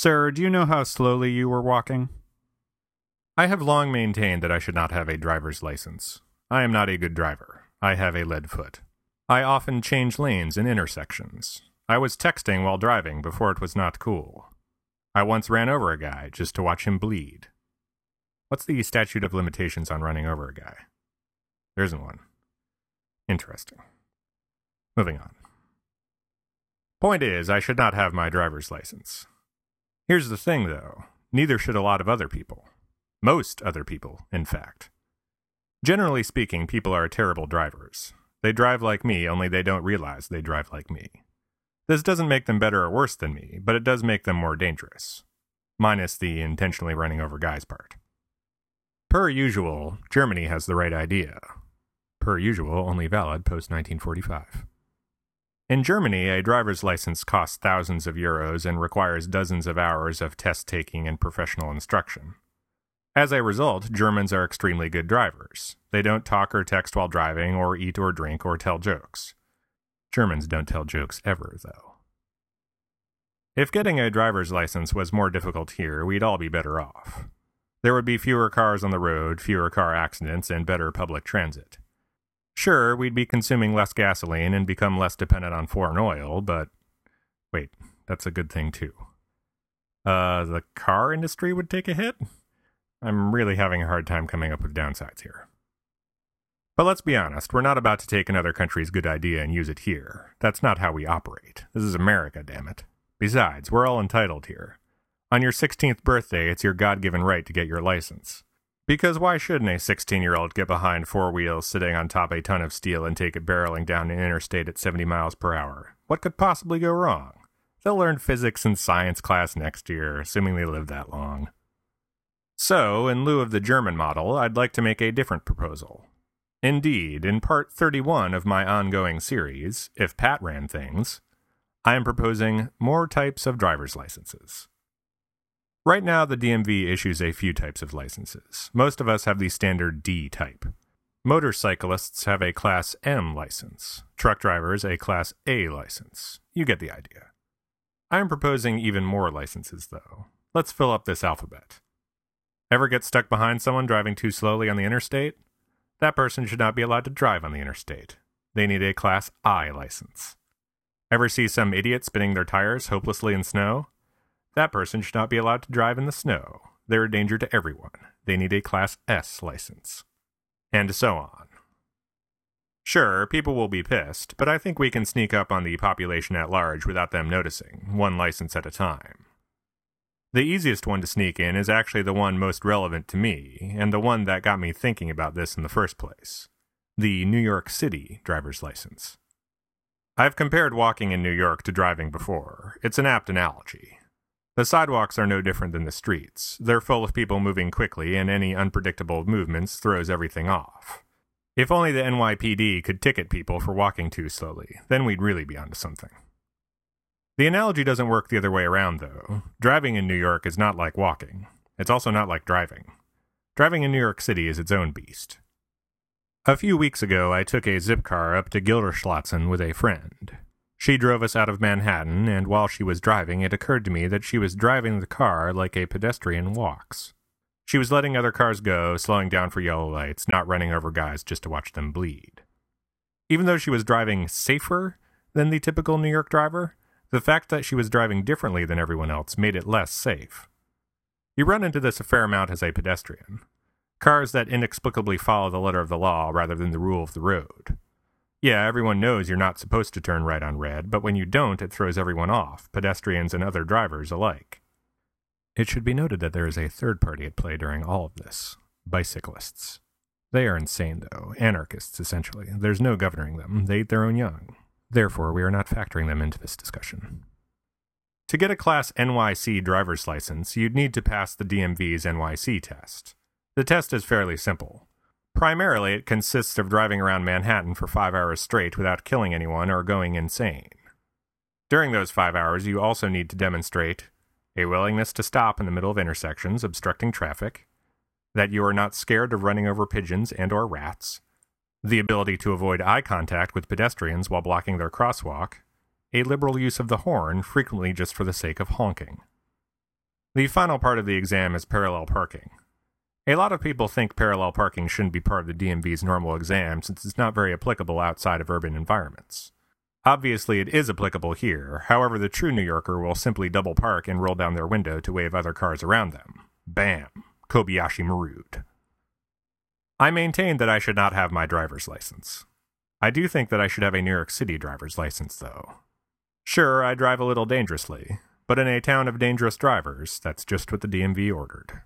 Sir, do you know how slowly you were walking? I have long maintained that I should not have a driver's license. I am not a good driver. I have a lead foot. I often change lanes in intersections. I was texting while driving before it was not cool. I once ran over a guy just to watch him bleed. What's the statute of limitations on running over a guy? There isn't one. Interesting. Moving on. Point is, I should not have my driver's license. Here's the thing, though neither should a lot of other people. Most other people, in fact. Generally speaking, people are terrible drivers. They drive like me, only they don't realize they drive like me. This doesn't make them better or worse than me, but it does make them more dangerous. Minus the intentionally running over guys part. Per usual, Germany has the right idea. Per usual, only valid post 1945. In Germany, a driver's license costs thousands of euros and requires dozens of hours of test taking and professional instruction. As a result, Germans are extremely good drivers. They don't talk or text while driving, or eat or drink, or tell jokes. Germans don't tell jokes ever, though. If getting a driver's license was more difficult here, we'd all be better off. There would be fewer cars on the road, fewer car accidents, and better public transit. Sure, we'd be consuming less gasoline and become less dependent on foreign oil, but wait, that's a good thing too. Uh, the car industry would take a hit? I'm really having a hard time coming up with downsides here. But let's be honest, we're not about to take another country's good idea and use it here. That's not how we operate. This is America, damn it. Besides, we're all entitled here. On your 16th birthday, it's your God given right to get your license. Because why shouldn't a 16 year old get behind four wheels sitting on top a ton of steel and take it barreling down an interstate at 70 miles per hour? What could possibly go wrong? They'll learn physics and science class next year, assuming they live that long. So, in lieu of the German model, I'd like to make a different proposal. Indeed, in part 31 of my ongoing series, If Pat Ran Things, I am proposing more types of driver's licenses. Right now, the DMV issues a few types of licenses. Most of us have the standard D type. Motorcyclists have a Class M license, truck drivers a Class A license. You get the idea. I am proposing even more licenses, though. Let's fill up this alphabet. Ever get stuck behind someone driving too slowly on the interstate? That person should not be allowed to drive on the interstate. They need a Class I license. Ever see some idiot spinning their tires hopelessly in snow? That person should not be allowed to drive in the snow. They're a danger to everyone. They need a Class S license. And so on. Sure, people will be pissed, but I think we can sneak up on the population at large without them noticing, one license at a time. The easiest one to sneak in is actually the one most relevant to me, and the one that got me thinking about this in the first place the New York City driver's license. I've compared walking in New York to driving before. It's an apt analogy. The sidewalks are no different than the streets. They're full of people moving quickly, and any unpredictable movements throws everything off. If only the NYPD could ticket people for walking too slowly, then we'd really be onto something. The analogy doesn't work the other way around, though. Driving in New York is not like walking. It's also not like driving. Driving in New York City is its own beast. A few weeks ago, I took a Zipcar up to Gilderschlotzen with a friend. She drove us out of Manhattan, and while she was driving, it occurred to me that she was driving the car like a pedestrian walks. She was letting other cars go, slowing down for yellow lights, not running over guys just to watch them bleed. Even though she was driving safer than the typical New York driver, the fact that she was driving differently than everyone else made it less safe. You run into this a fair amount as a pedestrian. Cars that inexplicably follow the letter of the law rather than the rule of the road. Yeah, everyone knows you're not supposed to turn right on red, but when you don't, it throws everyone off, pedestrians and other drivers alike. It should be noted that there is a third party at play during all of this bicyclists. They are insane, though, anarchists, essentially. There's no governing them, they eat their own young. Therefore, we are not factoring them into this discussion. To get a Class NYC driver's license, you'd need to pass the DMV's NYC test. The test is fairly simple. Primarily, it consists of driving around Manhattan for five hours straight without killing anyone or going insane. During those five hours, you also need to demonstrate a willingness to stop in the middle of intersections, obstructing traffic, that you are not scared of running over pigeons and or rats, the ability to avoid eye contact with pedestrians while blocking their crosswalk, a liberal use of the horn, frequently just for the sake of honking. The final part of the exam is parallel parking. A lot of people think parallel parking shouldn't be part of the DMV's normal exam since it's not very applicable outside of urban environments. Obviously, it is applicable here, however, the true New Yorker will simply double park and roll down their window to wave other cars around them. Bam! Kobayashi Marude. I maintain that I should not have my driver's license. I do think that I should have a New York City driver's license, though. Sure, I drive a little dangerously, but in a town of dangerous drivers, that's just what the DMV ordered.